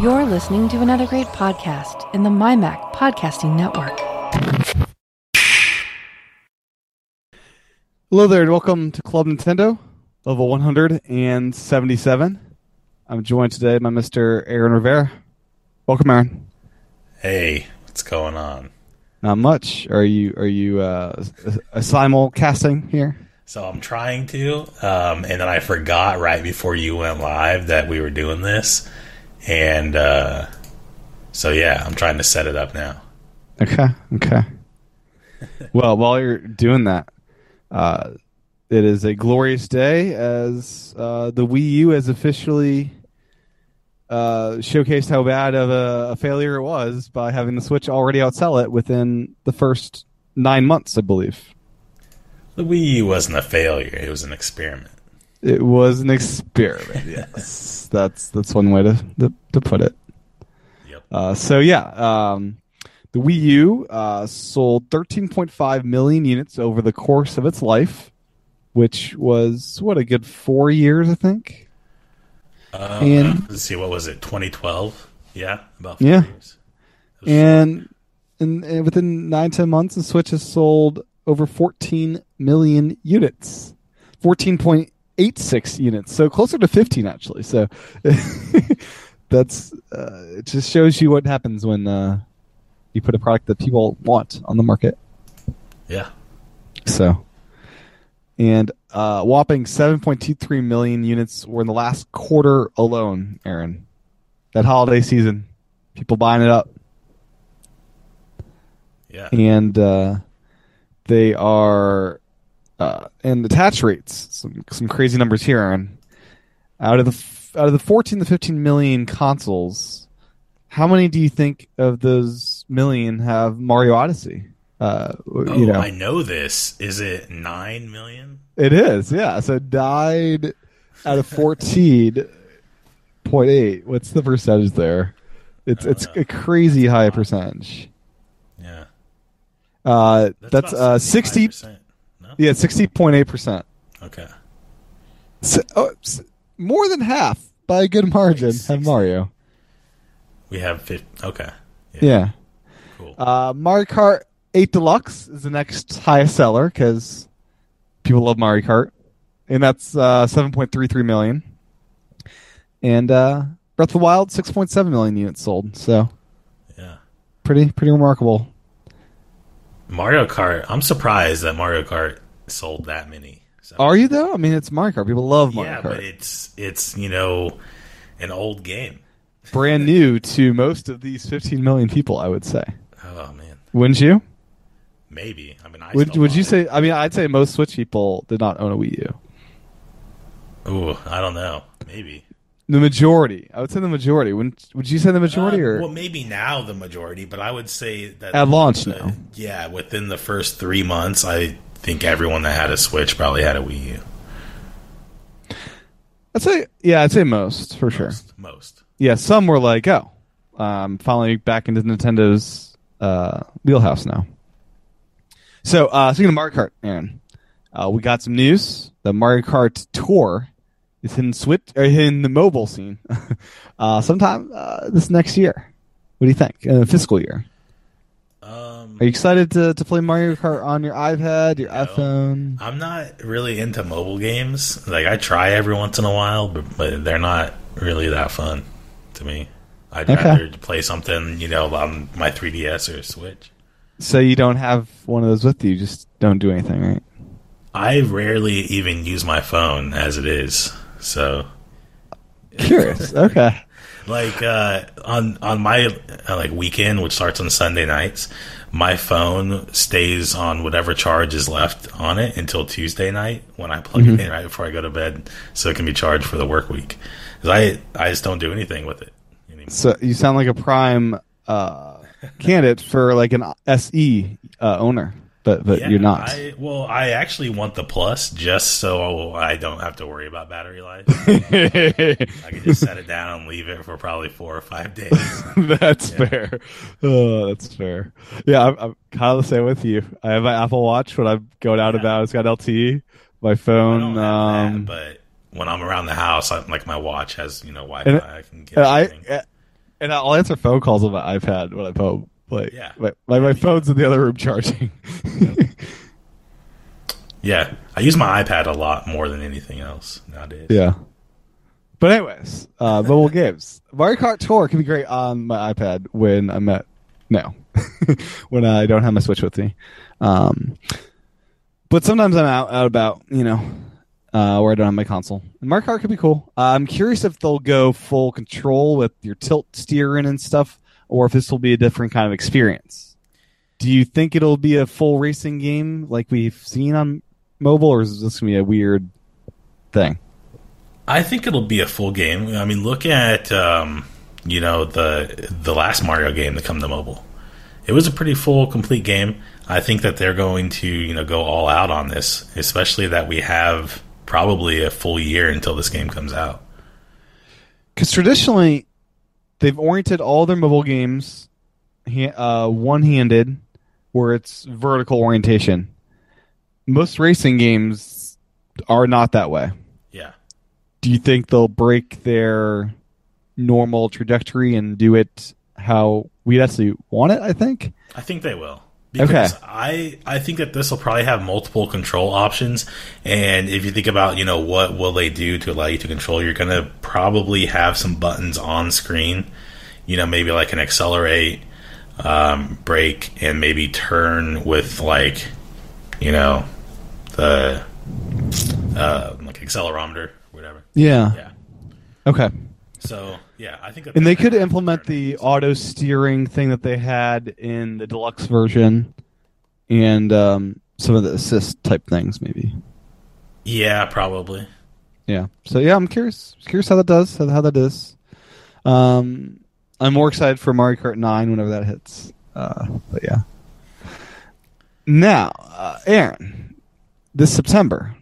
You're listening to another great podcast in the MyMac Podcasting Network. Hello there, and welcome to Club Nintendo, level 177. I'm joined today by Mr. Aaron Rivera. Welcome, Aaron. Hey, what's going on? Not much. Are you are you uh, a, a simulcasting here? So I'm trying to, um, and then I forgot right before you went live that we were doing this, and uh, so yeah, I'm trying to set it up now. Okay, okay. well, while you're doing that, uh, it is a glorious day as uh, the Wii U has officially uh, showcased how bad of a, a, failure it was by having the Switch already outsell it within the first nine months, I believe. The Wii U wasn't a failure; it was an experiment. It was an experiment. yes, that's that's one way to to, to put it. Yep. Uh, so yeah, um, the Wii U uh, sold 13.5 million units over the course of its life, which was what a good four years, I think. Uh, and let's see, what was it? 2012? Yeah, about four yeah. years. And, and, and within nine ten months, the Switch has sold over 14 million units. 14.86 units. So closer to 15 actually. So that's uh, it just shows you what happens when uh, you put a product that people want on the market. Yeah. So and uh, whopping 7.23 million units were in the last quarter alone, Aaron. That holiday season, people buying it up. Yeah. And uh, they are uh, and attach rates. Some some crazy numbers here, Aaron. Out of the out of the 14 to 15 million consoles, how many do you think of those million have Mario Odyssey? Uh, oh, you know, I know this. Is it nine million? It is, yeah. So died out of fourteen point eight. What's the percentage there? It's it's a crazy high percentage. Yeah. Uh, that's, that's uh sixty. No? Yeah, sixty point eight percent. Okay. So, oh, more than half by a good margin have Mario. We have 50. Okay. Yeah. yeah. Cool. Uh, Mario Kart 8 Deluxe is the next highest seller because people love Mario Kart, and that's uh, 7.33 million. And uh, Breath of the Wild, 6.7 million units sold. So, yeah, pretty pretty remarkable. Mario Kart. I'm surprised that Mario Kart sold that many. So. Are you though? I mean, it's Mario Kart. People love Mario yeah, Kart. but it's it's you know an old game, brand new to most of these 15 million people. I would say. Oh man, wouldn't you? Maybe. I mean, I would would you say? I mean, I'd say most Switch people did not own a Wii U. Ooh, I don't know. Maybe the majority. I would say the majority. Would Would you say the majority? Uh, or well, maybe now the majority, but I would say that at launch the, now. Yeah, within the first three months, I think everyone that had a Switch probably had a Wii U. I'd say yeah, I'd say most for most, sure. Most. Yeah, some were like, oh, um, finally back into Nintendo's uh, wheelhouse now. So, uh, speaking of Mario Kart, Aaron, uh, we got some news. The Mario Kart Tour is in Switch, uh, in the mobile scene, uh, sometime uh, this next year. What do you think? In the fiscal year. Are you excited to, to play Mario Kart on your iPad, your iPhone? I'm not really into mobile games. Like I try every once in a while, but, but they're not really that fun to me. I'd Okay. rather play something, you know, on my 3DS or Switch. So you don't have one of those with you. Just don't do anything, right? I rarely even use my phone as it is. So Curious. okay. like uh, on on my uh, like weekend, which starts on Sunday nights, my phone stays on whatever charge is left on it until Tuesday night when I plug it in right before I go to bed, so it can be charged for the work week. I I just don't do anything with it anymore. So you sound like a prime uh, candidate for like an SE uh, owner, but but Yeah, you're not. I, well, I actually want the plus just so I don't have to worry about battery life. I can just set it down and leave it for probably four or five days. that's fair. Oh, that's fair. Yeah, I'm, I'm kind of the same with you. I have my Apple Watch when I'm going out Yeah. about. It's got LTE. My phone. um, that, but when I'm around the house, I, like my watch has you know Wi-Fi. And- I can get and I. And I'll answer phone calls on my iPad when I'm home. Like, Yeah. my, my, my phone's in the other room charging. Yeah, I use my iPad a lot more than anything else nowadays. yeah. But anyways, uh, mobile games. Mario Kart Tour can be great on my iPad when I'm at no, when I don't have my Switch with me. Um, but sometimes I'm out out about you know, uh, where I don't have my console. And Mario Kart could be cool. Uh, I'm curious if they'll go full control with your tilt steering and stuff, or if this will be a different kind of experience. Do you think it'll be a full racing game like we've seen on mobile, or is this gonna be a weird thing? I think it'll be a full game. I mean, look at um, you know the the last Mario game to come to mobile. It was a pretty full, complete game. I think that they're going to you know go all out on this, especially that we have probably a full year until this game comes out. because traditionally they've oriented all their mobile games uh, one-handed where it's vertical orientation. Most racing games are not that way. Yeah, do you think they'll break their normal trajectory and do it how we actually want it i think? I think they will. Because Okay. I I think that this will probably have multiple control options, and if you think about you know what will they do to allow you to control, you're going to probably have some buttons on screen. You know, maybe like an accelerate, um, brake, and maybe turn with like, you know, the uh, like accelerometer, whatever. yeah, Yeah. okay So yeah, I think and they could implement the auto steering thing that they had in the deluxe version and um, some of the assist type things maybe Yeah, probably. Yeah. So yeah, I'm curious curious how that does, how, how that is. Um, I'm more excited for Mario Kart 9 whenever that hits. Uh, but yeah. Now, uh, Aaron, this September,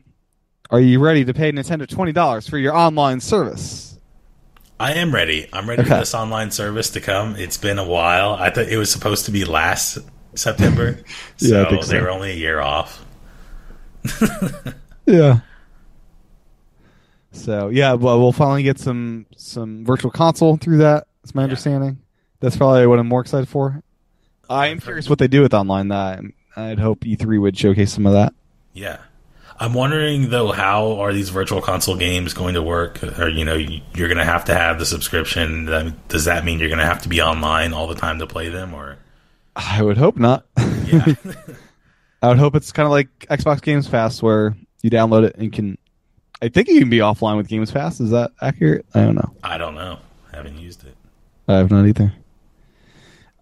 are you ready to pay Nintendo twenty dollars for your online service? I am ready. I'm ready for this online service to come. It's been a while. I thought it was supposed to be last September, so Yeah, think so. they were only a year off. Yeah. So yeah, well, we'll finally get some some virtual console through that. That's my understanding. That's probably what I'm more excited for. I am curious what they do with online. That I'd hope E3 would showcase some of that. Yeah. I'm wondering though, how are these virtual console games going to work? Or you know, you- you're going to have to have the subscription. Does that mean you're going to have to be online all the time to play them? Or I would hope not. yeah, I would hope it's kind of like Xbox Games Pass, where you download it and can. I think you can be offline with Games Pass. Is that accurate? I don't know. I don't know. I haven't used it. I have not either.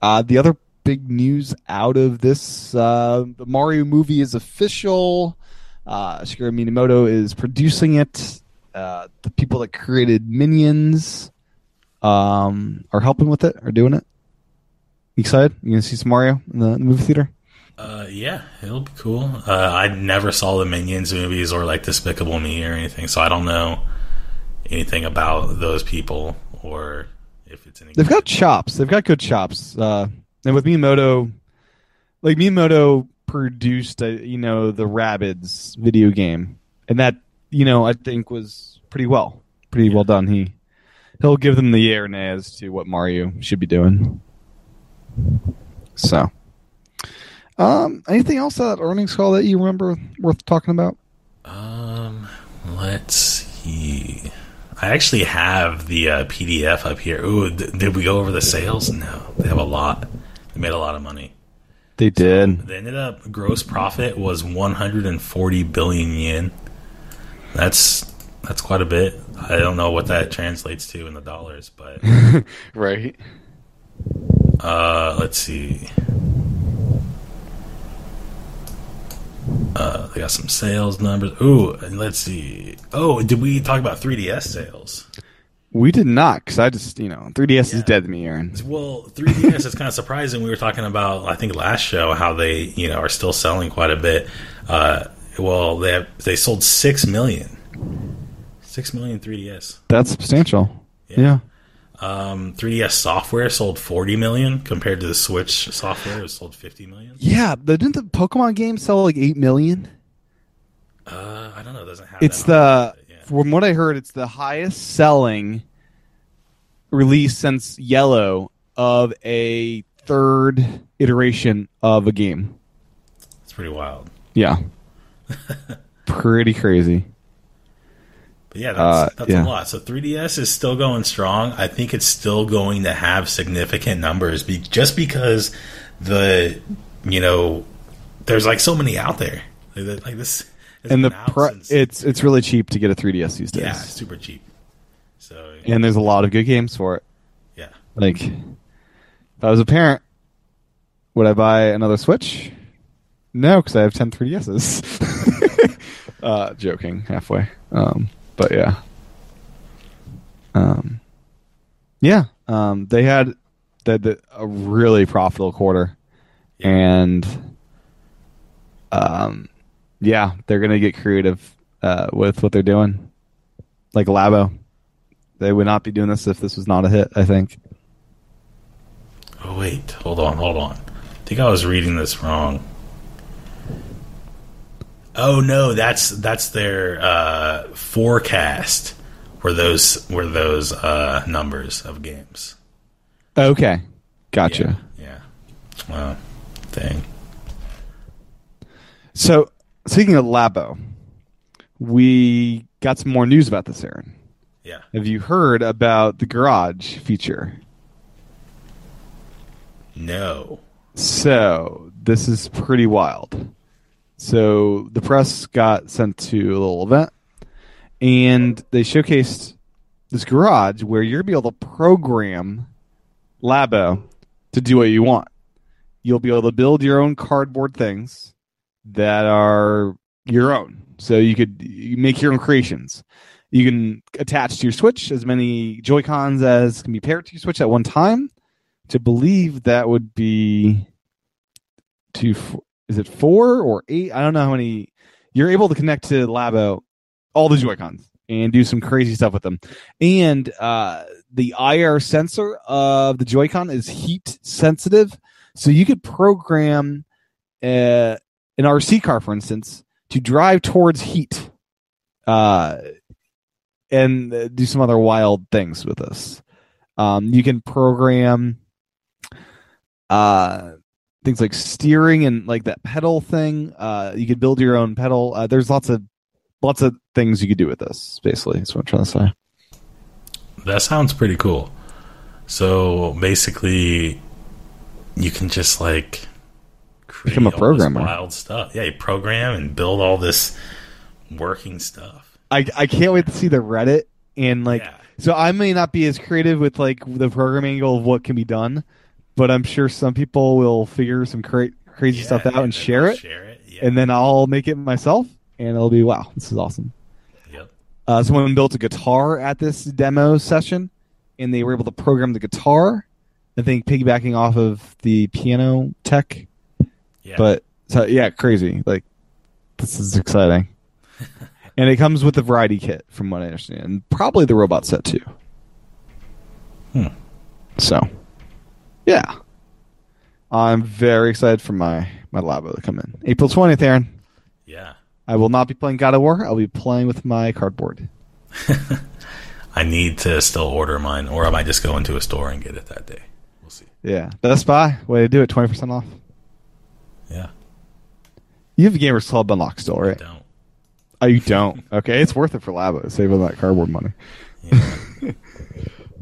Uh, the other big news out of this, uh, the Mario movie is official. Uh, Shigeru Miyamoto is producing it. Uh, the people that created Minions um, are helping with it, are doing it. You excited? You gonna see some Mario in the, in the movie theater? Uh, yeah, it'll be cool. Uh, I never saw the Minions movies or like Despicable Me or anything, so I don't know anything about those people or if it's any. They've got chops. They've got good chops. Uh, and with Miyamoto, like Miyamoto produced, a, you know, the Rabbids video game, and that you know I think was pretty well, pretty well done. He he'll give them the yay or nay as to what Mario should be doing. So, um, anything else that earnings call that you remember worth talking about? Um, let's see. I actually have the uh, PDF up here. Ooh, d- did we go over the sales? No, they have a lot. They made a lot of money. They did. They ended up gross profit was 140 billion yen. That's that's quite a bit. I don't know what that translates to in the dollars, but right. uh, let's see. Uh, they got some sales numbers. Ooh, and let's see. Oh, did we talk about 3DS sales? We did not, because I just you know 3DS is dead to me, Aaron. Well, 3DS is kind of surprising. We were talking about, I think, last show how they, you know, are still selling quite a bit. Uh, well, they have, they sold six million, six million 3DS. That's substantial. Yeah. yeah. Um, 3DS software sold 40 million compared to the Switch software, it sold 50 million. Yeah, the, didn't the Pokemon game sell like eight million? Uh, I don't know. It doesn't have. It's the yeah. From what I heard, it's the highest selling release since Yellow of a third iteration of a game. It's pretty wild. Yeah. Pretty crazy. But yeah, that's, Uh, that's yeah. a lot. So 3DS is still going strong. I think it's still going to have significant numbers, be, just because the you know there's like so many out there like, like this. And the pr- it's it's really cheap to get a 3DS these days. yeah, super cheap. So And there's a lot of good games for it. yeah, Like if I was a parent, would I buy another Switch? No, because I have 10 3DSs. uh, joking halfway. Um, but yeah. Um, yeah. Um, they had had the- a really profitable quarter, Yeah. and um, yeah, they're gonna get creative uh, with what they're doing. Like Labo, they would not be doing this if this was not a hit. I think. Oh wait, hold on, hold on. I think I was reading this wrong. Oh no, that's that's their uh, forecast. Were those were those uh, numbers of games? Okay, gotcha. Yeah. yeah. Wow. thing. So, speaking of Labo, we got some more news about this, Aaron. Yeah. Have you heard about the garage feature? No. So, this is pretty wild. So, the press got sent to a little event, and they showcased this garage where you're to be able to program Labo to do what you want. You'll be able to build your own cardboard things that are your own. So you could you make your own creations. You can attach to your Switch as many Joy Cons as can be paired to your Switch at one time. To believe that would be f- is it four or eight? I don't know how many. You're able to connect to Labo all the Joy Cons and do some crazy stuff with them. And uh, the IR sensor of the Joy-Con is heat sensitive, so you could program uh, an RC car, for instance, to drive towards heat, uh, and do some other wild things with this. Um, you can program uh, things like steering and like that pedal thing. Uh, you could build your own pedal. Uh, there's lots of lots of things you could do with this. Basically, is what I'm trying to say. That sounds pretty cool. So basically, you can just like Become a programmer. wild stuff. Yeah, you program and build all this working stuff. I I can't wait to see the Reddit and like. Yeah. So I may not be as creative with like the programming angle of what can be done, but I'm sure some people will figure some cra- crazy Yeah, stuff out and then share it, Share it. Yeah. and then I'll make it myself, and it'll be wow, this is awesome. yep. Uh, someone built a guitar at this demo session, and they were able to program the guitar. I think piggybacking off of the piano tech, Yeah. but so yeah, crazy. Like this is exciting, and it comes with the variety kit, from what I understand, and probably the robot set too. Hmm. So, yeah, I'm very excited for my my Labo to come in April twentieth, Aaron. yeah. I will not be playing God of War. I'll be playing with my cardboard. I need to still order mine, or I might just go into a store and get it that day. We'll see. Yeah, Best Buy. Way to do it. Twenty percent off. Yeah. You have Gamers Club unlocked still, right? Don't. Oh, you don't. Okay, it's worth it for Labo. Save all that cardboard money. Yeah.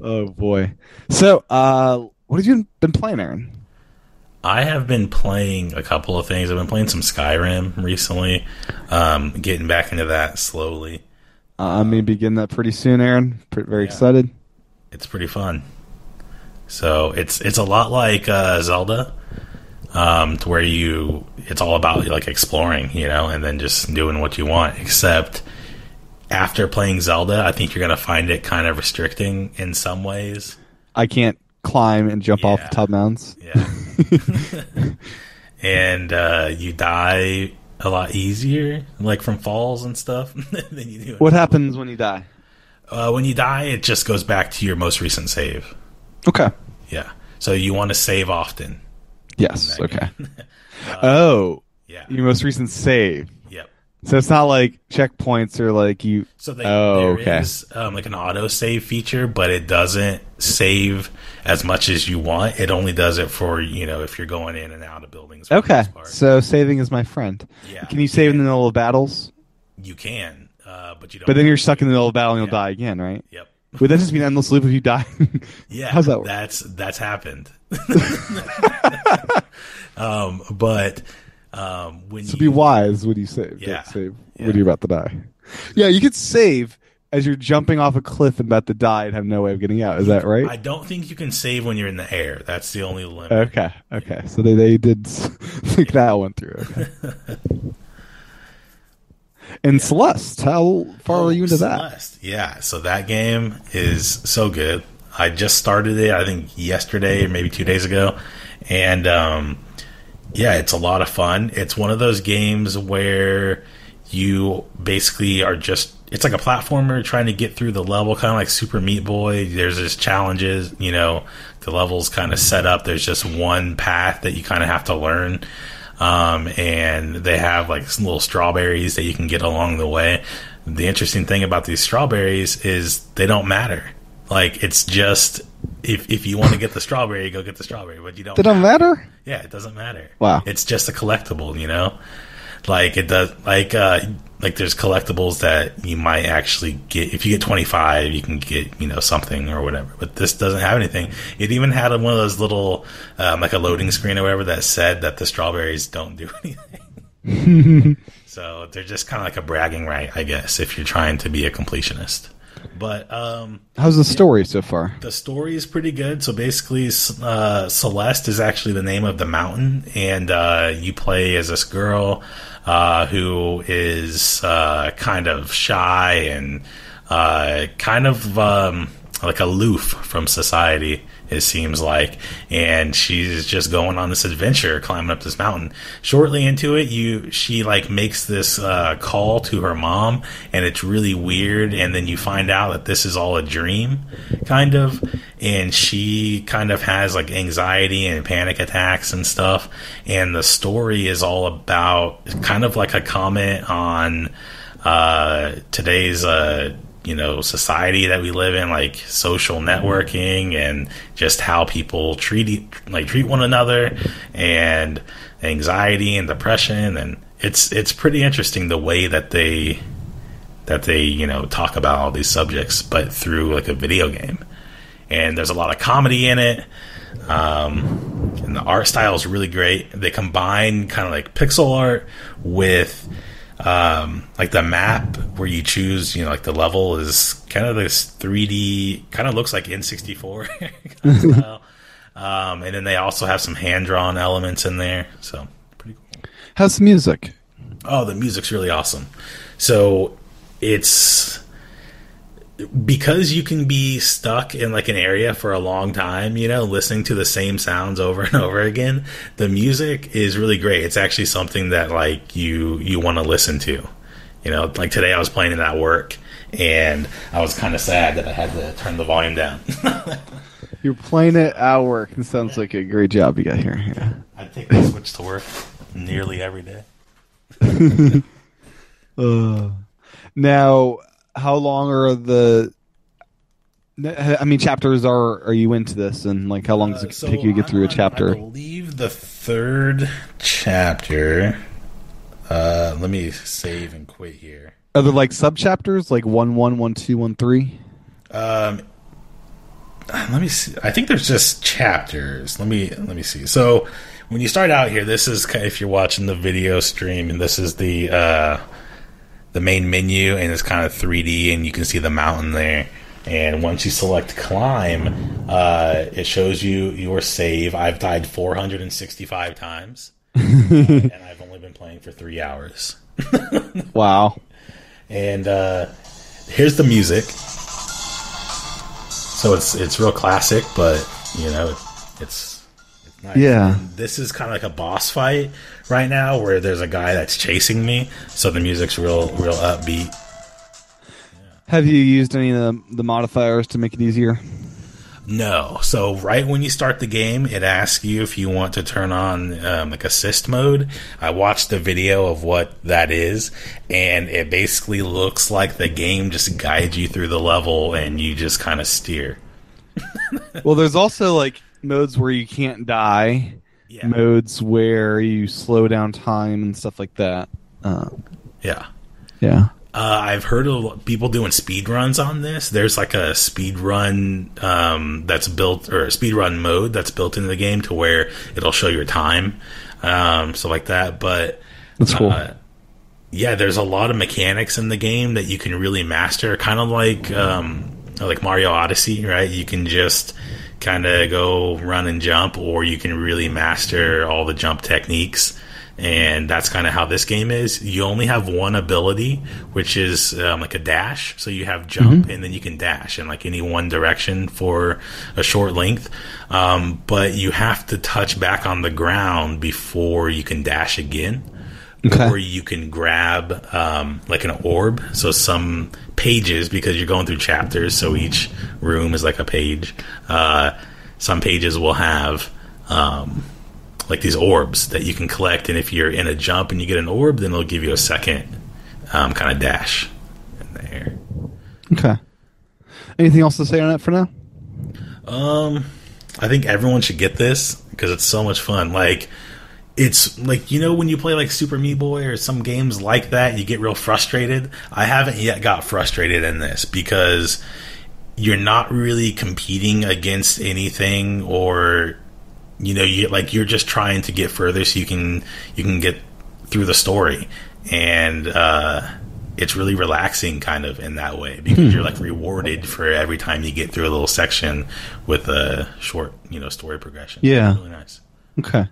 Oh boy. So, uh, what have you been playing, Aaron? I have been playing a couple of things. I've been playing some Skyrim recently. Um, getting back into that slowly. Uh, I'm gonna begin that pretty soon, Aaron. Pretty, very Yeah. excited. It's pretty fun. So it's it's a lot like uh, Zelda, um, to where you it's all about like exploring, you know, and then just doing what you want. Except after playing Zelda, I think you're gonna find it kind of restricting in some ways. I can't climb and jump off the top mountains. Yeah. and uh, you die a lot easier, like from falls and stuff, than you do. What happens when you die? Uh, when you die, it just goes back to your most recent save. Okay. Yeah. So you want to save often. Yes. Okay. game. oh, Yeah. your most recent save. Yep. So it's not like checkpoints or like you. So they, Oh, there okay. is, um, like an auto save feature, but it doesn't save as much as you want. It only does it for you know if you're going in and out of buildings. Okay, so saving is my friend. Yeah. Can you save in the middle of battles? you can, uh, but you don't. But then you're stuck in the middle of battle and you'll Yeah. die again, right? Yep. Would that just be an endless loop if you die? Yeah, How's that work? That's that's happened. um, but um, when So you be wise when you save. Yeah. Save Yeah. when you're about to die. Yeah, you could save as you're jumping off a cliff and about to die and have no way of getting out. Is that right? I don't think you can save when you're in the air. That's the only limit. Okay, okay. So they, they did think that one through. Okay. And Celeste, how far Oh, are you into that? Yeah, so that game is so good. I just started it, I think yesterday or maybe two days ago, and um, yeah, it's a lot of fun. It's one of those games where you basically are just it's like a platformer trying to get through the level kind of like super meat boy there's just challenges you know the levels kind of set up there's just one path that you kind of have to learn um, and they have like some little strawberries that you can get along the way the interesting thing about these strawberries is they don't matter like it's just if, if you want to get the strawberry go get the strawberry but you don't it matter? yeah, it doesn't matter. Wow. It's just a collectible, you know? Like it does like uh like there's collectibles that you might actually get if you get 25 you can get you know something or whatever but this doesn't have anything. It even had one of those little um, like a loading screen or whatever that said that the strawberries don't do anything. So they're just kind of like a bragging right i guess if you're trying to be a completionist but um How's the story so far? the story is pretty good. So basically, uh, Celeste is actually the name of the mountain, and uh, you play as this girl uh, who is uh, kind of shy and uh, kind of um, like aloof from society. It seems like, and she's just going on this adventure, climbing up this mountain. Shortly into it, you she like makes this uh, call to her mom, and it's really weird. And then you find out that this is all a dream, kind of. And she kind of has like anxiety and panic attacks and stuff. And the story is all about kind of like a comment on uh, today's uh, you know society that we live in, like social networking and just how people treat like treat one another, and anxiety and depression, and it's it's pretty interesting the way that they that they you know talk about all these subjects, but through like a video game. And there's a lot of comedy in it. Um, and the art style is really great. They combine kind of like pixel art with um, like the map where you choose, you know, like the level is kind of this 3D, kind of looks like N64 style. Um, and then they also have some hand drawn elements in there. So pretty cool. How's the music? Oh, the music's really awesome. So it's because you can be stuck in like an area for a long time, you know, listening to the same sounds over and over again. The music is really great. It's actually something that like you you want to listen to. You know, like today I was playing it at work and I was kind of sad that I had to turn the volume down. You're playing it at work. It sounds like a great job you got here. Yeah. I take the switch to work nearly every day. Uh, now, how long are the? I mean, chapters are are you into this, and like, how long does it Uh, so take you to get through a chapter? I believe the third chapter. Uh, let me save and quit here. Are there like sub chapters, like one one one two one three? Um, let me see. I think there's just chapters. Let me let me see. So when you start out here, this is kind if you're watching the video stream, and this is the uh, the main menu, and it's kind of 3D, and you can see the mountain there. And once you select climb, uh, it shows you your save. I've died 465 times, and I've only been playing for three hours. Wow. And uh, here's the music. So it's it's real classic, but you know it's Yeah. This is kind of like a boss fight right now, where there's a guy that's chasing me. So the music's real real upbeat. Have you used any of the, the modifiers to make it easier? No. So right when you start the game, it asks you if you want to turn on um, like assist mode. I watched the video of what that is, and it basically looks like the game just guides you through the level, and you just kind of steer. well, there's also like modes where you can't die, Yeah. modes where you slow down time and stuff like that. Uh, Yeah. yeah. Uh, I've heard of people doing speed runs on this. There's like a speed run um, that's built, or a speed run mode that's built into the game to where it'll show your time, um, stuff like that. But That's cool. uh, yeah, there's a lot of mechanics in the game that you can really master, kind of like um, like Mario Odyssey, right? You can just kind of go run and jump, or you can really master all the jump techniques. And that's kind of how this game is. You only have one ability, which is um, like a dash. So you have jump, and then you can dash in like any one direction for a short length. Um, but you have to touch back on the ground before you can dash again Okay. or you can grab um, like an orb. So some pages, because you're going through chapters, so each room is like a page. Uh, some pages will have um, like these orbs that you can collect, and if you're in a jump and you get an orb, then it'll give you a second um, kind of dash in the air. Okay. Anything else to say on that for now? Um, I think everyone should get this because it's so much fun. Like, it's like you know when you play like Super Meat Boy or some games like that, you get real frustrated. I haven't yet got frustrated in this because you're not really competing against anything, or you know, you like you're just trying to get further so you can you can get through the story, and uh, it's really relaxing kind of in that way because you're like rewarded for every time you get through a little section with a short you know story progression. Yeah. really nice. Okay.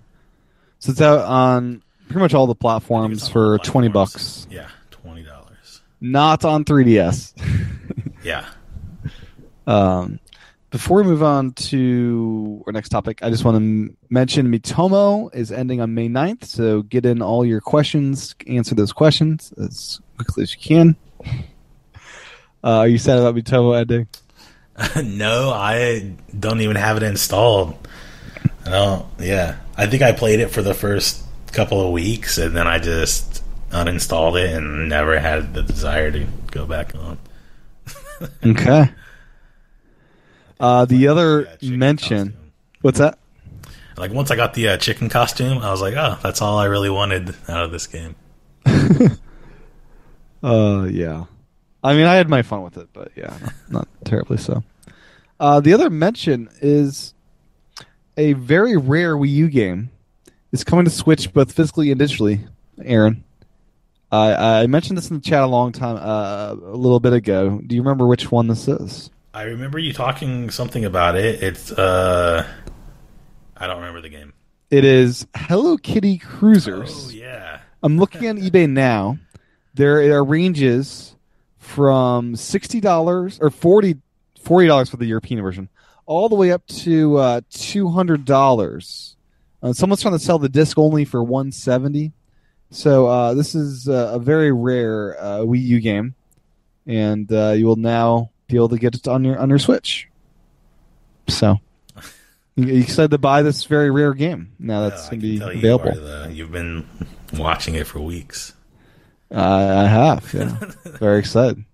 So it's out on pretty much all the platforms for all twenty bucks. Yeah, twenty dollars. Not on 3DS. Yeah. Um, before we move on to our next topic, I just want to m- mention Miitomo is ending on May 9th, so get in all your questions, answer those questions as quickly as you can. Uh, are you sad about Miitomo ending? no, I don't even have it installed. I don't. Yeah, I think I played it for the first couple of weeks, and then I just uninstalled it and never had the desire to go back on. Okay. Uh, the other Yeah, mention. costume. What's that? Like once I got the uh, chicken costume, I was like, oh, that's all I really wanted out of this game. Uh, yeah. I mean, I had my fun with it, but yeah, not, not terribly so. Uh, the other mention is a very rare Wii U game. It's coming to Switch both physically and digitally. Aaron, I I mentioned this in the chat a long time, uh, a little bit ago. Do you remember which one this is? I remember you talking something about it. It's uh, I don't remember the game. It is Hello Kitty Kruisers. Oh yeah, I'm looking on eBay now. There are ranges from sixty dollars or 40 dollars for the European version, all the way up to uh, two hundred dollars. Uh, someone's trying to sell the disc only for one seventy. So uh, this is uh, a very rare uh, Wii U game, and uh, you will now be able to get it on your on your Switch. So you, excited to buy this very rare game now that's gonna be tell you available. the- you've been watching it for weeks. I I have, yeah. Very excited.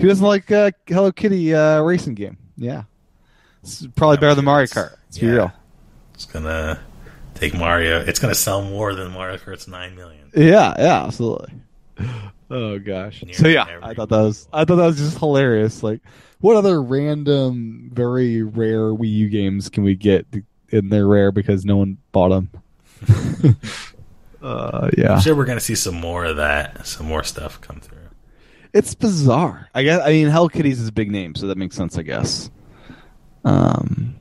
Who doesn't like uh, Hello Kitty uh, racing game? Yeah, it's probably I'm better than Mario Kart. Let's be real. It's gonna take Mario. It's gonna sell more than Mario Kart's nine million. Yeah, yeah, absolutely. Oh gosh. Near So yeah, I thought that was I thought that was just hilarious. Like, what other random, very rare Wii U games can we get? And they're rare because no one bought them. uh, yeah. I'm sure we're gonna see some more of that. Some more stuff come through. It's bizarre. I guess. I mean, Hello Kitty's is a big name, so that makes sense. I guess. Um.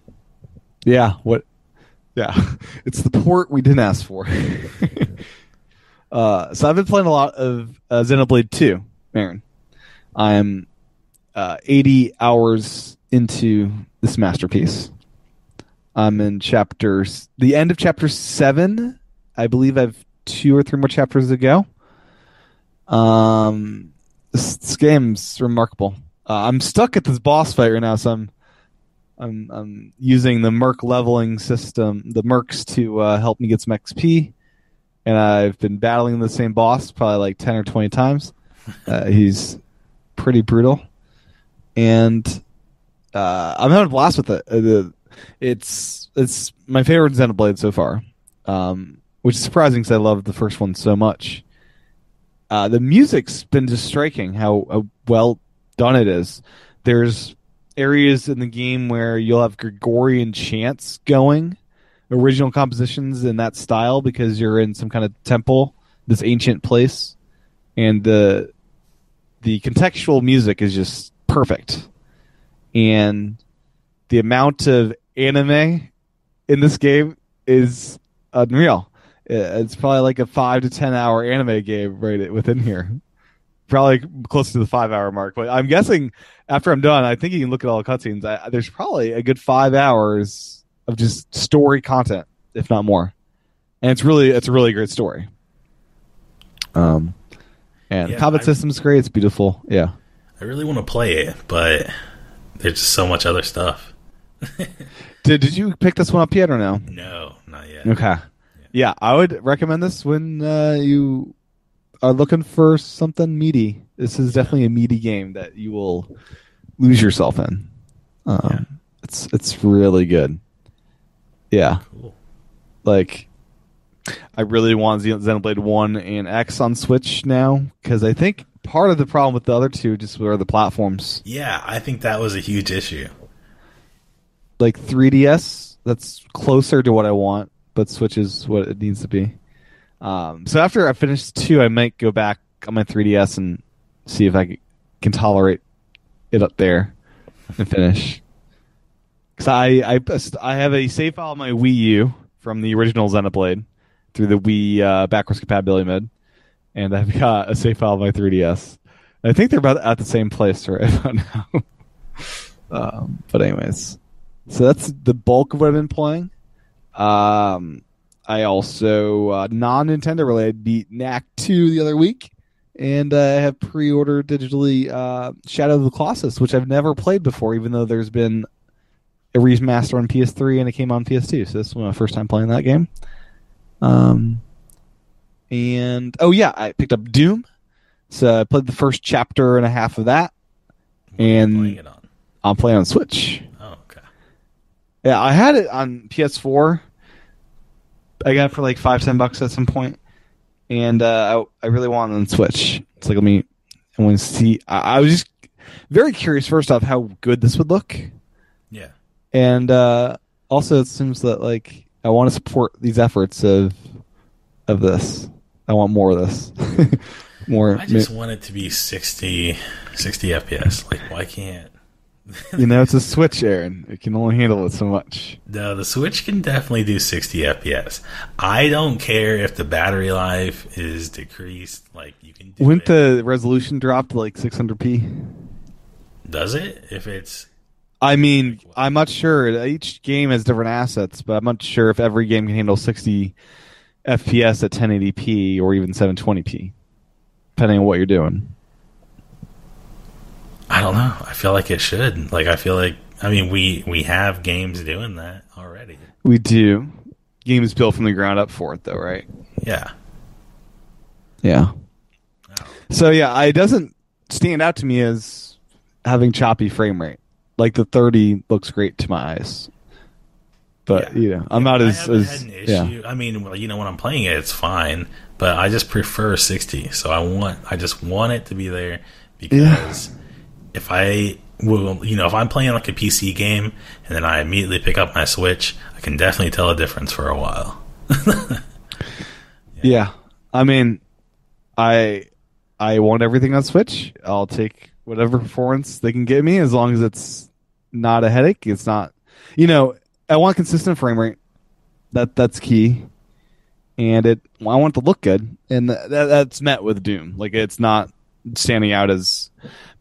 Yeah. What? Yeah. It's the port we didn't ask for. uh. So I've been playing a lot of uh, Xenoblade Two, Aaron. I'm uh, 80 hours into this masterpiece. I'm in chapters, the end of chapter seven. I believe I've two or three more chapters to go. Um, this, this game's remarkable. Uh, I'm stuck at this boss fight right now, so I'm I'm, I'm using the Merc leveling system, the Mercs, to uh, help me get some XP. And I've been battling the same boss probably like 10 or 20 times. Uh, he's pretty brutal. And uh, I'm having a blast with it. Uh, it's it's my favorite Xenoblade so far, um, which is surprising because I loved the first one so much. Uh, the music's been just striking how, how well done it is. There's areas in the game where you'll have Gregorian chants going, original compositions in that style because you're in some kind of temple, this ancient place, and the the contextual music is just perfect. And the amount of anime in this game is unreal. Uh, It's probably like a five to ten hour anime game right within here. Probably close to the five hour mark. But I'm guessing after I'm done, I think you can look at all the cutscenes. I, there's probably a good five hours of just story content, if not more. And it's really it's a really great story. Um, and Yeah, combat I- system's great. It's beautiful. Yeah. I really want to play it, but there's just so much other stuff. Did Did you pick this one up yet or no? No, not yet. Okay. Yeah, I would recommend this when uh, you are looking for something meaty. This is definitely a meaty game that you will lose yourself in. Um, Yeah. It's it's really good. Yeah, Cool. like I really want Xen- Xenoblade One and X on Switch now because I think part of the problem with the other two just were the platforms. Yeah, I think that was a huge issue. Like 3DS, that's closer to what I want, but Switch is what it needs to be. Um, so after I finish two, I might go back on my 3DS and see if I can tolerate it up there and finish. Because I, I I have a save file on my Wii U from the original Xenoblade through the Wii uh, backwards compatibility mode, and I've got a save file on my 3DS. I think they're about at the same place right about now. um, but anyways, so that's the bulk of what I've been playing. Um, I also uh, non Nintendo related beat Knack two the other week, and uh, I have pre ordered digitally uh, Shadow of the Colossus, which I've never played before, even though there's been a remaster on PS3 and it came on PS2. So this is my first time playing that game. Um, and oh yeah, I picked up Doom. So I played the first chapter and a half of that. What are you And- playing it on. I'm playing on Switch. Oh, okay. Yeah, I had it on PS4. I got it for like five, ten bucks at some point, and uh, I, I really want it on Switch. It's like let me, I want to see. I, I was just very curious. First off, how good this would look, Yeah. and uh, also it seems that like I want to support these efforts of of this. I want more of this. more, I just want it to be 60, 60 FPS. Like, why can't? You know, it's a Switch, Aaron. It can only handle it so much. No, the Switch can definitely do 60 FPS. I don't care if the battery life is decreased. Like, you can do Wouldn't it. the resolution drop to like 600p? Does it? If it's. I mean, I'm not sure. Each game has different assets, but I'm not sure if every game can handle 60 FPS at 1080p or even 720p, depending on what you're doing. I don't know. I feel like it should. Like, I feel like. I mean, we, we have games doing that already. We do. Games is built from the ground up for it, though, right? Yeah. Yeah. Oh. So yeah, it doesn't stand out to me as having choppy frame rate. Like the 30 looks great to my eyes, but Yeah. you know, I'm not I as, as had an yeah. I mean, well, you know, when I'm playing it, it's fine, but I just prefer 60. So I want, I just want it to be there because if I will, you know, if I'm playing like a PC game and then I immediately pick up my Switch, I can definitely tell a difference for a while. Yeah, I mean, I I want everything on Switch. I'll take whatever performance they can give me as long as it's not a headache. It's not, you know, I want consistent frame rate. That that's key, and it I want it to look good, and that, that's met with Doom. Like it's not standing out as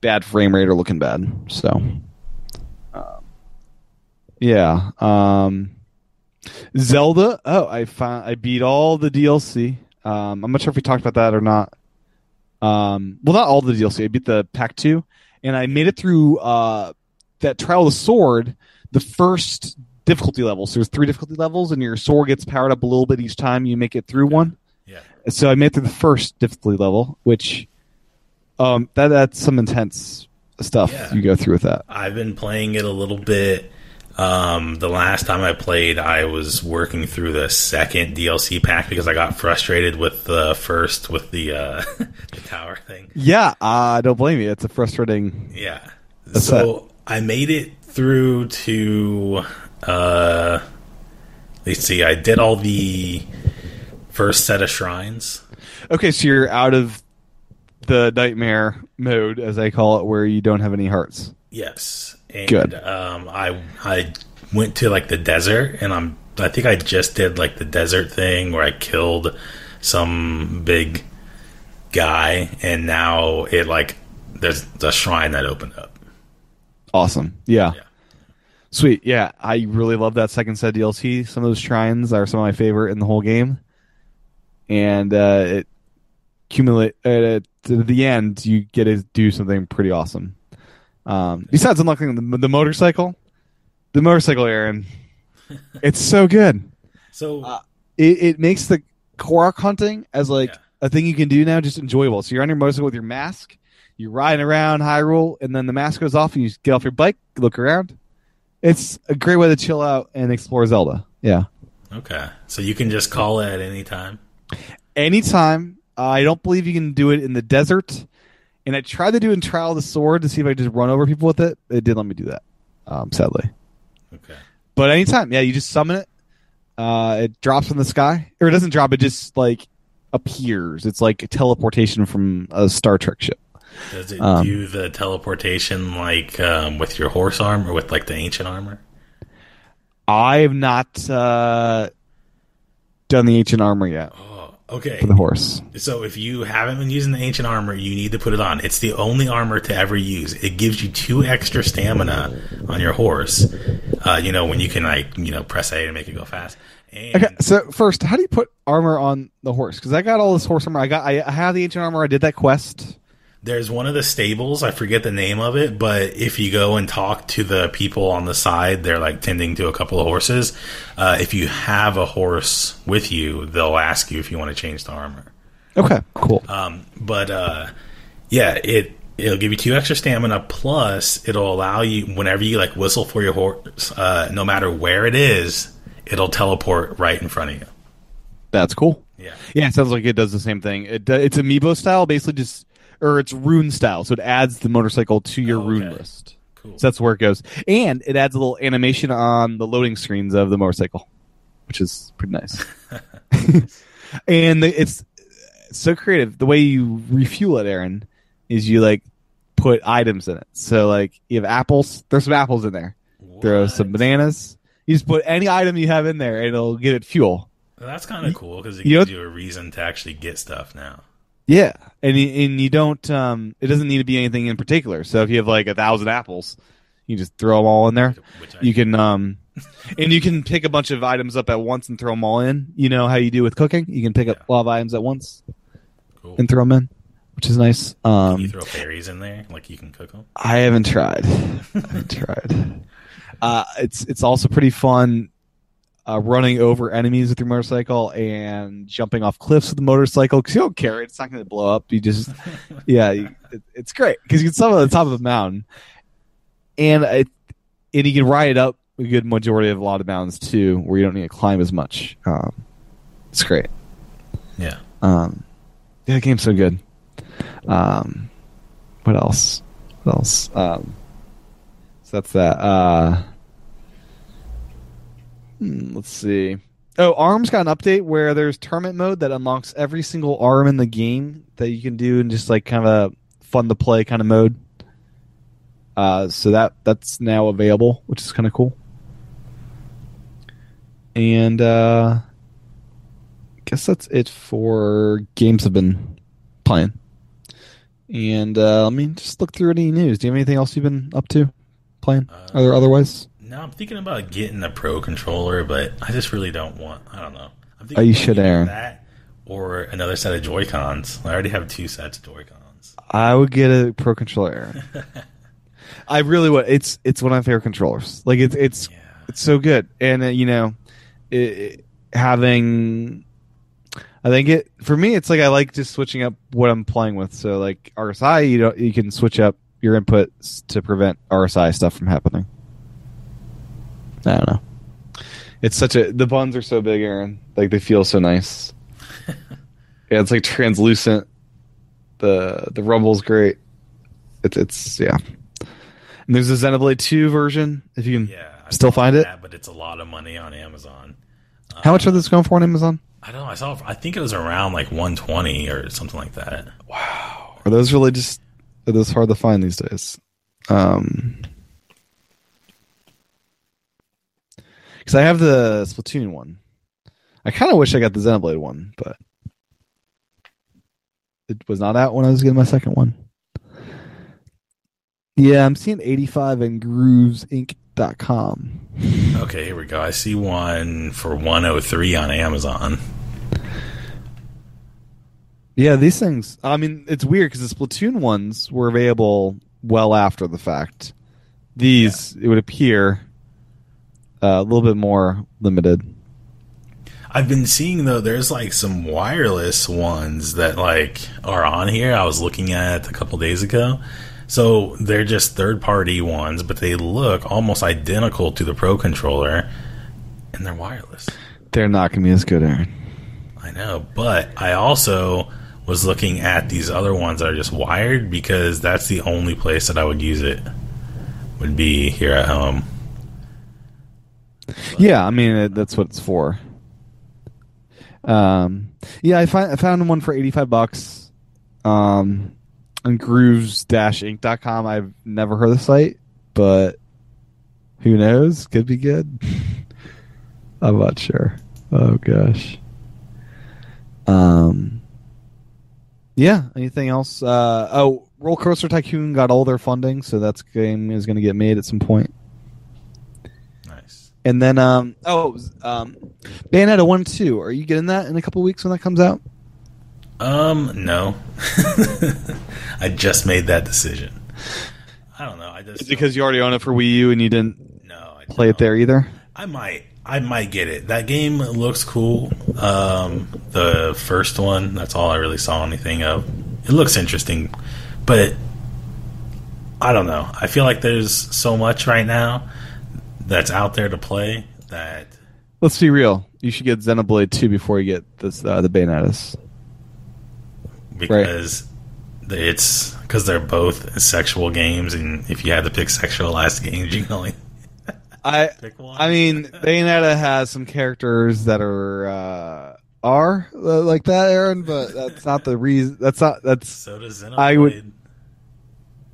bad frame rate or looking bad. So, um, yeah. Um, Zelda. Oh, I found I beat all the DLC. Um, I'm not sure if we talked about that or not. Um, well, not all the DLC. I beat the pack two, and I made it through uh, that Trial of the Sword the first difficulty level. So there's three difficulty levels, and your sword gets powered up a little bit each time you make it through one. Yeah. So I made it through the first difficulty level, which um, that that's some intense stuff Yeah. you go through with that. I've been playing it a little bit. Um, the last time I played, I was working through the second DLC pack because I got frustrated with the first with the uh, the tower thing. Yeah, I don't blame you. It's a frustrating. Yeah. So I made it through to uh let's see, I did all the first set of shrines. Okay, so you're out of the nightmare mode, as I call it, where you don't have any hearts. Yes. And Good. um I I went to like the desert and I'm I think I just did like the desert thing where I killed some big guy and now it like there's a shrine that opened up. Awesome. Yeah. Yeah. Sweet. Yeah, I really love that second set DLC. Some of those shrines are some of my favorite in the whole game, and uh, it accumulate uh, to the end. You get to do something pretty awesome. Um, besides unlocking the, the motorcycle, the motorcycle, Aaron, it's so good. So Uh, It, it makes the Korok hunting as like Yeah. a thing you can do now just enjoyable. So you're on your motorcycle with your mask, you're riding around Hyrule, and then the mask goes off, and you get off your bike, look around. It's a great way to chill out and explore Zelda. Yeah, okay. So you can just call it at any time. anytime. Uh, I don't believe you can do it in the desert, and I tried to do it in Trial of the Sword to see if I could just run over people with it. It didn't let me do that, um, sadly. Okay. But anytime, yeah, you just summon it. Uh, it drops from the sky, or it doesn't drop. It just like appears. It's like teleportation from a Star Trek ship. Does it Um, do the teleportation like um, with your horse arm or with like the ancient armor? I have not uh, done the ancient armor yet Oh, okay. for the horse. So if you haven't been using the ancient armor, you need to put it on. It's the only armor to ever use. It gives you two extra stamina on your horse. Uh, you know when you can like you know press A to make it go fast. And Okay, so first, how do you put armor on the horse? Because I got all this horse armor. I got, I, I have the ancient armor. I did that quest. There's one of the stables, I forget the name of it, but if you go and talk to the people on the side, they're like tending to a couple of horses. Uh, if you have a horse with you, they'll ask you if you want to change the armor. Okay, cool. Um, but uh, yeah, it it'll give you two extra stamina. Plus, it'll allow you whenever you like whistle for your horse, uh, no matter where it is, it'll teleport right in front of you. That's cool. Yeah. Yeah, it sounds like it does the same thing. It it's amiibo style, basically just, or it's rune style. So it adds the motorcycle to your Oh, rune list. Cool. So that's where it goes, and it adds a little animation on the loading screens of the motorcycle, which is pretty nice. and the, it's so creative. The way you refuel it, Aaron, is you like put items in it. So like you have apples. There's some apples in there. Throw some bananas. You just put any item you have in there, and it'll give it fuel. That's kind of cool because it you gives know- you a reason to actually get stuff now. Yeah, and you, and you don't. Um, it doesn't need to be anything in particular. So if you have like a thousand apples, you just throw them all in there. Which You can um, and you can pick a bunch of items up at once and throw them all in. You know how you do with cooking. You can pick up a lot of items at once cool. and throw them in, which is nice. Can you Um, throw berries in there, like you can cook them. I haven't tried. I haven't tried. Uh, it's it's also pretty fun. Uh, running over enemies with your motorcycle and jumping off cliffs with the motorcycle because you don't care; it's not going to blow up. You just, yeah, you, it, it's great because you can summon on the top of a mountain, and it, and you can ride up a good majority of a lot of mountains too, where you don't need to climb as much. Um, it's great. Yeah. Um, yeah, the game's so good. Um, what else? What else? Um, so that's that. Uh, hmm, let's see. Oh, Arms got an update where there's tournament mode that unlocks every single arm in the game that you can do in just like kind of a fun to play kind of mode. Uh, so that that's now available, which is kind of cool. And uh, guess that's it for games I've been playing. And uh, let me just look through any news. Do you have anything else you've been up to playing? Uh, Other otherwise? Now I'm thinking about getting a pro controller, but I just really don't want. I don't know. I'm thinking Oh, you should, Aaron. That or another set of Joy Cons. I already have two sets of Joy Cons. I would get a pro controller. I really would. It's it's one of my favorite controllers. Like it's it's Yeah. it's so good, and uh, you know, it, it- having. I think it for me. It's like I like just switching up what I'm playing with. So like RSI, you know, you can switch up your inputs to prevent RSI stuff from happening. I don't know. It's such a the buns are so big, Aaron. Like they feel so nice. yeah, it's like translucent. The the rumble's great. It's it's yeah. And there's a Xenoblade 2 version if you can Yeah, I still saw find it. that, but it's a lot of money on Amazon. How much are this going for on Amazon? I don't know. I saw. I think it was around like 120 or something like that. Wow. Are those really just are those hard to find these days? Um because I have the Splatoon one. I kind of wish I got the Xenoblade one, but it was not out when I was getting my second one. Yeah, I'm seeing 85 in groovesinc.com. Okay, here we go. I see one for 103 on Amazon. Yeah, these things. I mean, it's weird because the Splatoon ones were available well after the fact. These, it would appear, uh, a little bit more limited. I've been seeing though there's like some wireless ones that like are on here. I was looking at a couple days ago. So they're just third party ones, but they look almost identical to the Pro controller and they're wireless. They're not going to be as good, Aaron. I know, but I also was looking at these other ones that are just wired because that's the only place that I would use it. Would be here at home. Yeah, I mean that's what it's for. Um, yeah, I, find, I found one for eighty five bucks. Um, on grooves-inc.com. I've never heard of the site, but who knows? Could be good. I'm not sure. Oh gosh. Um. Yeah. Anything else? Uh, oh, Roller Coaster Tycoon got all their funding, so that game is going to get made at some point. Nice. And then, um, oh, um, Bayonetta one two. Are you getting that in a couple weeks when that comes out? Um, no. I just made that decision. I don't know. I just Is it because you already own it for Wii U and you didn't no. I play it there either? I might. I might get it. That game looks cool. Um, the first one. That's all I really saw anything of. It looks interesting, but I don't know. I feel like there's so much right now that's out there to play that Let's be real. You should get Xenoblade two before you get this uh, the Bayonettas. because it's because they're both sexual games, and if you had to pick sexualized games, you can only I pick one. I mean, Bayonetta has some characters that are uh, are like that, Aaron, but that's not the reason. That's not that's so does Xenoblade. I would-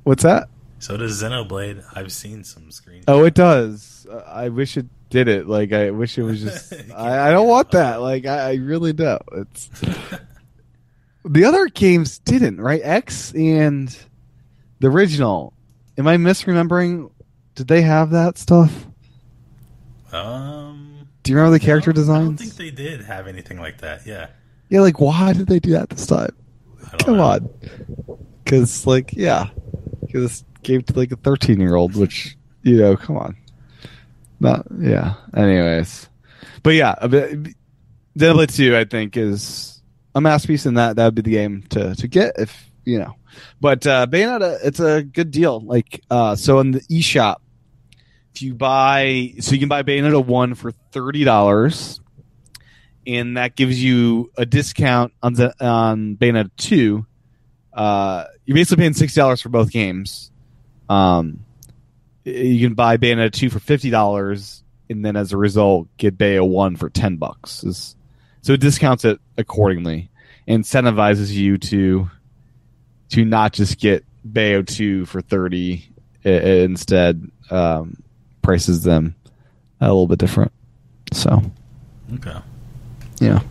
what's that? So does Xenoblade. I've seen some screens. Oh, it does. Uh, I wish it did it. Like I wish it was just. I, I don't want that. Like I, I really don't. It's the other games didn't right. X and the original. Am I misremembering? Did they have that stuff? Um, Do you remember the character don't- I don't think they did have anything like that. Yeah. yeah, like why did they do that this time? Come know. on, because like yeah, because gave to like a thirteen year old, which you know, come on, not yeah. Anyways, but yeah, Xenoblade Two, I think, is a masterpiece, and that that would be the game to to get if you know. But uh, Bayonetta, it's a good deal. Like uh, so in the eShop, if you buy, so you can buy Bayonetta one for thirty dollars and that gives you a discount on the, on Bayonetta two. Uh, you're basically paying sixty dollars for both games. Um, you can buy Bayonetta two for fifty dollars, and then as a result, get Bayo one for ten bucks. So it discounts it accordingly, incentivizes you to to not just get Bayo two for thirty. i- i- instead, um, prices them a little bit different. So. Okay. Yeah.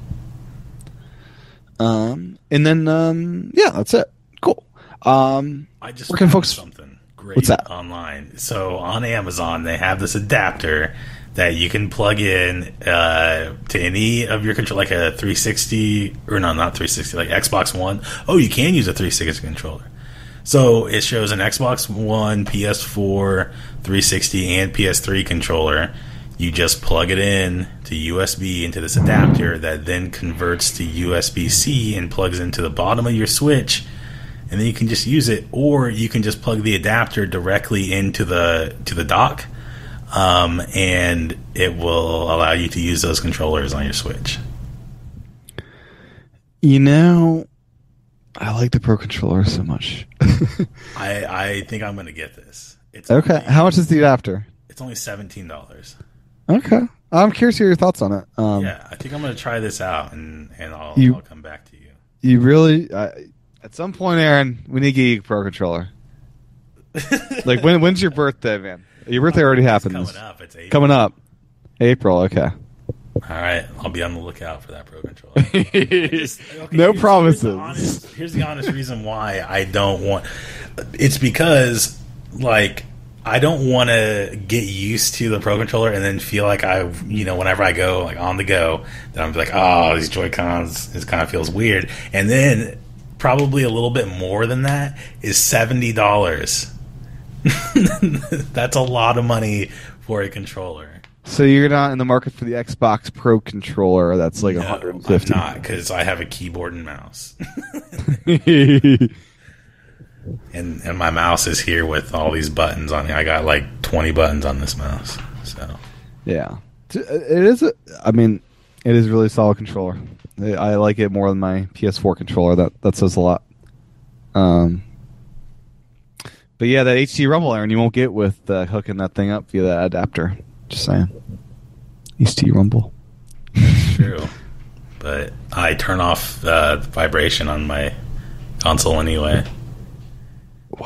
Um, and then um, yeah, that's it. Cool. Um, I just Where can folks- something great What's that? online. So on Amazon, they have this adapter that you can plug in uh, to any of your control, like a 360 or no, not 360, like Xbox One. Oh, you can use a 360 controller. So it shows an Xbox One, PS4, 360, and PS3 controller. You just plug it in to USB into this adapter that then converts to USB C and plugs into the bottom of your Switch, and then you can just use it, or you can just plug the adapter directly into the to the dock, um, and it will allow you to use those controllers on your Switch. You know, I like the Pro controller so much. I I think I'm gonna get this. It's okay. only- How much is the adapter? It's only seventeen dollars. Okay. I'm curious to hear your thoughts on it. Um, yeah, I think I'm gonna try this out, and and I'll, You- I'll come back to you. You really, at some point, Aaron, we need to get you a Pro controller. like, when? When's your birthday, man? Your birthday already It's happens. coming up. It's April. Coming up. April. Okay. All right, I'll be on the lookout for that pro controller. Just- okay, no here's- promises. Here's the, honest, here's the honest reason why I don't want. It's because like I don't want to get used to the pro controller and then feel like I, you know, whenever I go like on the go, that I'm like, oh, these Joy Cons, it kind of feels weird. And then probably a little bit more than that is seventy dollars. That's a lot of money for a controller. So you're not in the market for the Xbox Pro controller? That's like No, 150. I'm not because I have a keyboard and mouse, and and my mouse is here with all these buttons on it. I got like 20 buttons on this mouse. So yeah, uh, it is. A, I mean, it is really solid controller. I I like it more than my PS4 controller. That that says a lot. Um, but yeah, that HD Rumble, Aaron, you won't get with uh, hooking that thing up via that adapter. Just saying. HD Rumble. true, but I turn off uh, the vibration on my console anyway.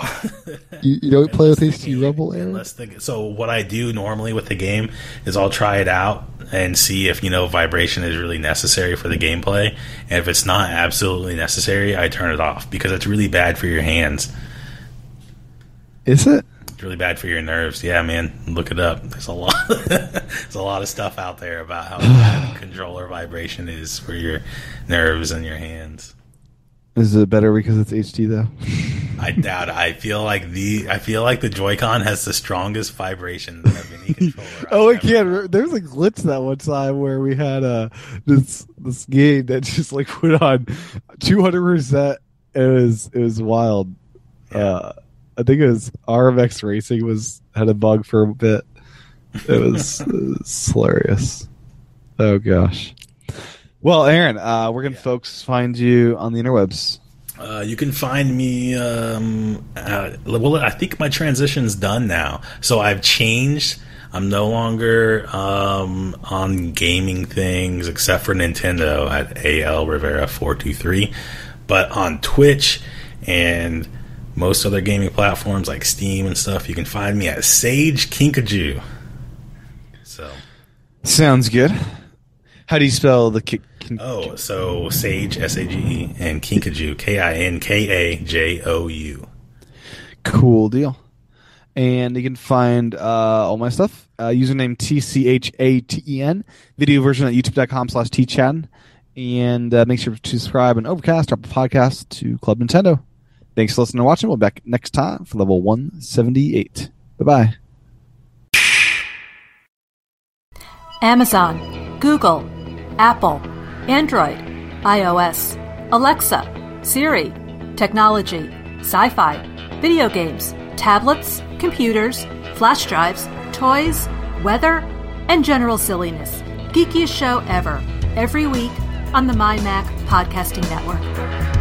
You, you don't play with HD Rumble, Aaron? unless the- so what I do normally with the game is I'll try it out and see if you know vibration is really necessary for the gameplay, and if it's not absolutely necessary, I turn it off because it's really bad for your hands. Is it? It's really bad for your nerves. Yeah, man, look it up. There's a lot. there's a lot of stuff out there about how bad controller vibration is for your nerves and your hands. Is it better because it's HD though? I doubt. it. I feel like the I feel like the Joy-Con has the strongest vibration of any controller. Oh, I can't. There was a glitch that one time where we had uh, this this game that just like put on two hundred percent. It was it was wild. Uh, I think it was RMX Racing was had a bug for a bit. It was, it was hilarious. Oh gosh. Well, Aaron, uh, where can folks find you on the interwebs? Uh, you can find me. Um, uh, well, I think my transition's done now, so I've changed. I'm no longer um, on gaming things except for Nintendo at AL Rivera four two three, but on Twitch and most other gaming platforms like Steam and stuff, you can find me at Sage Kinkajou. So, Sounds good. How do you spell the ki- kin- oh, so Sage S A G E and Kinkajou K I N K A J O U. Cool deal. And you can find uh, all my stuff. Uh, username T C H A T E N. Video version at youtube.com slash tchaten. And uh, make sure to subscribe and Overcast, drop a podcast to Club Nintendo. Thanks for listening and watching. We'll be back next time for level 178. Bye bye. Amazon, Google, Apple, Android, iOS, Alexa, Siri, technology, sci fi, video games, tablets, computers, flash drives, toys, weather, and general silliness. Geekiest show ever, every week on the MyMac Podcasting Network.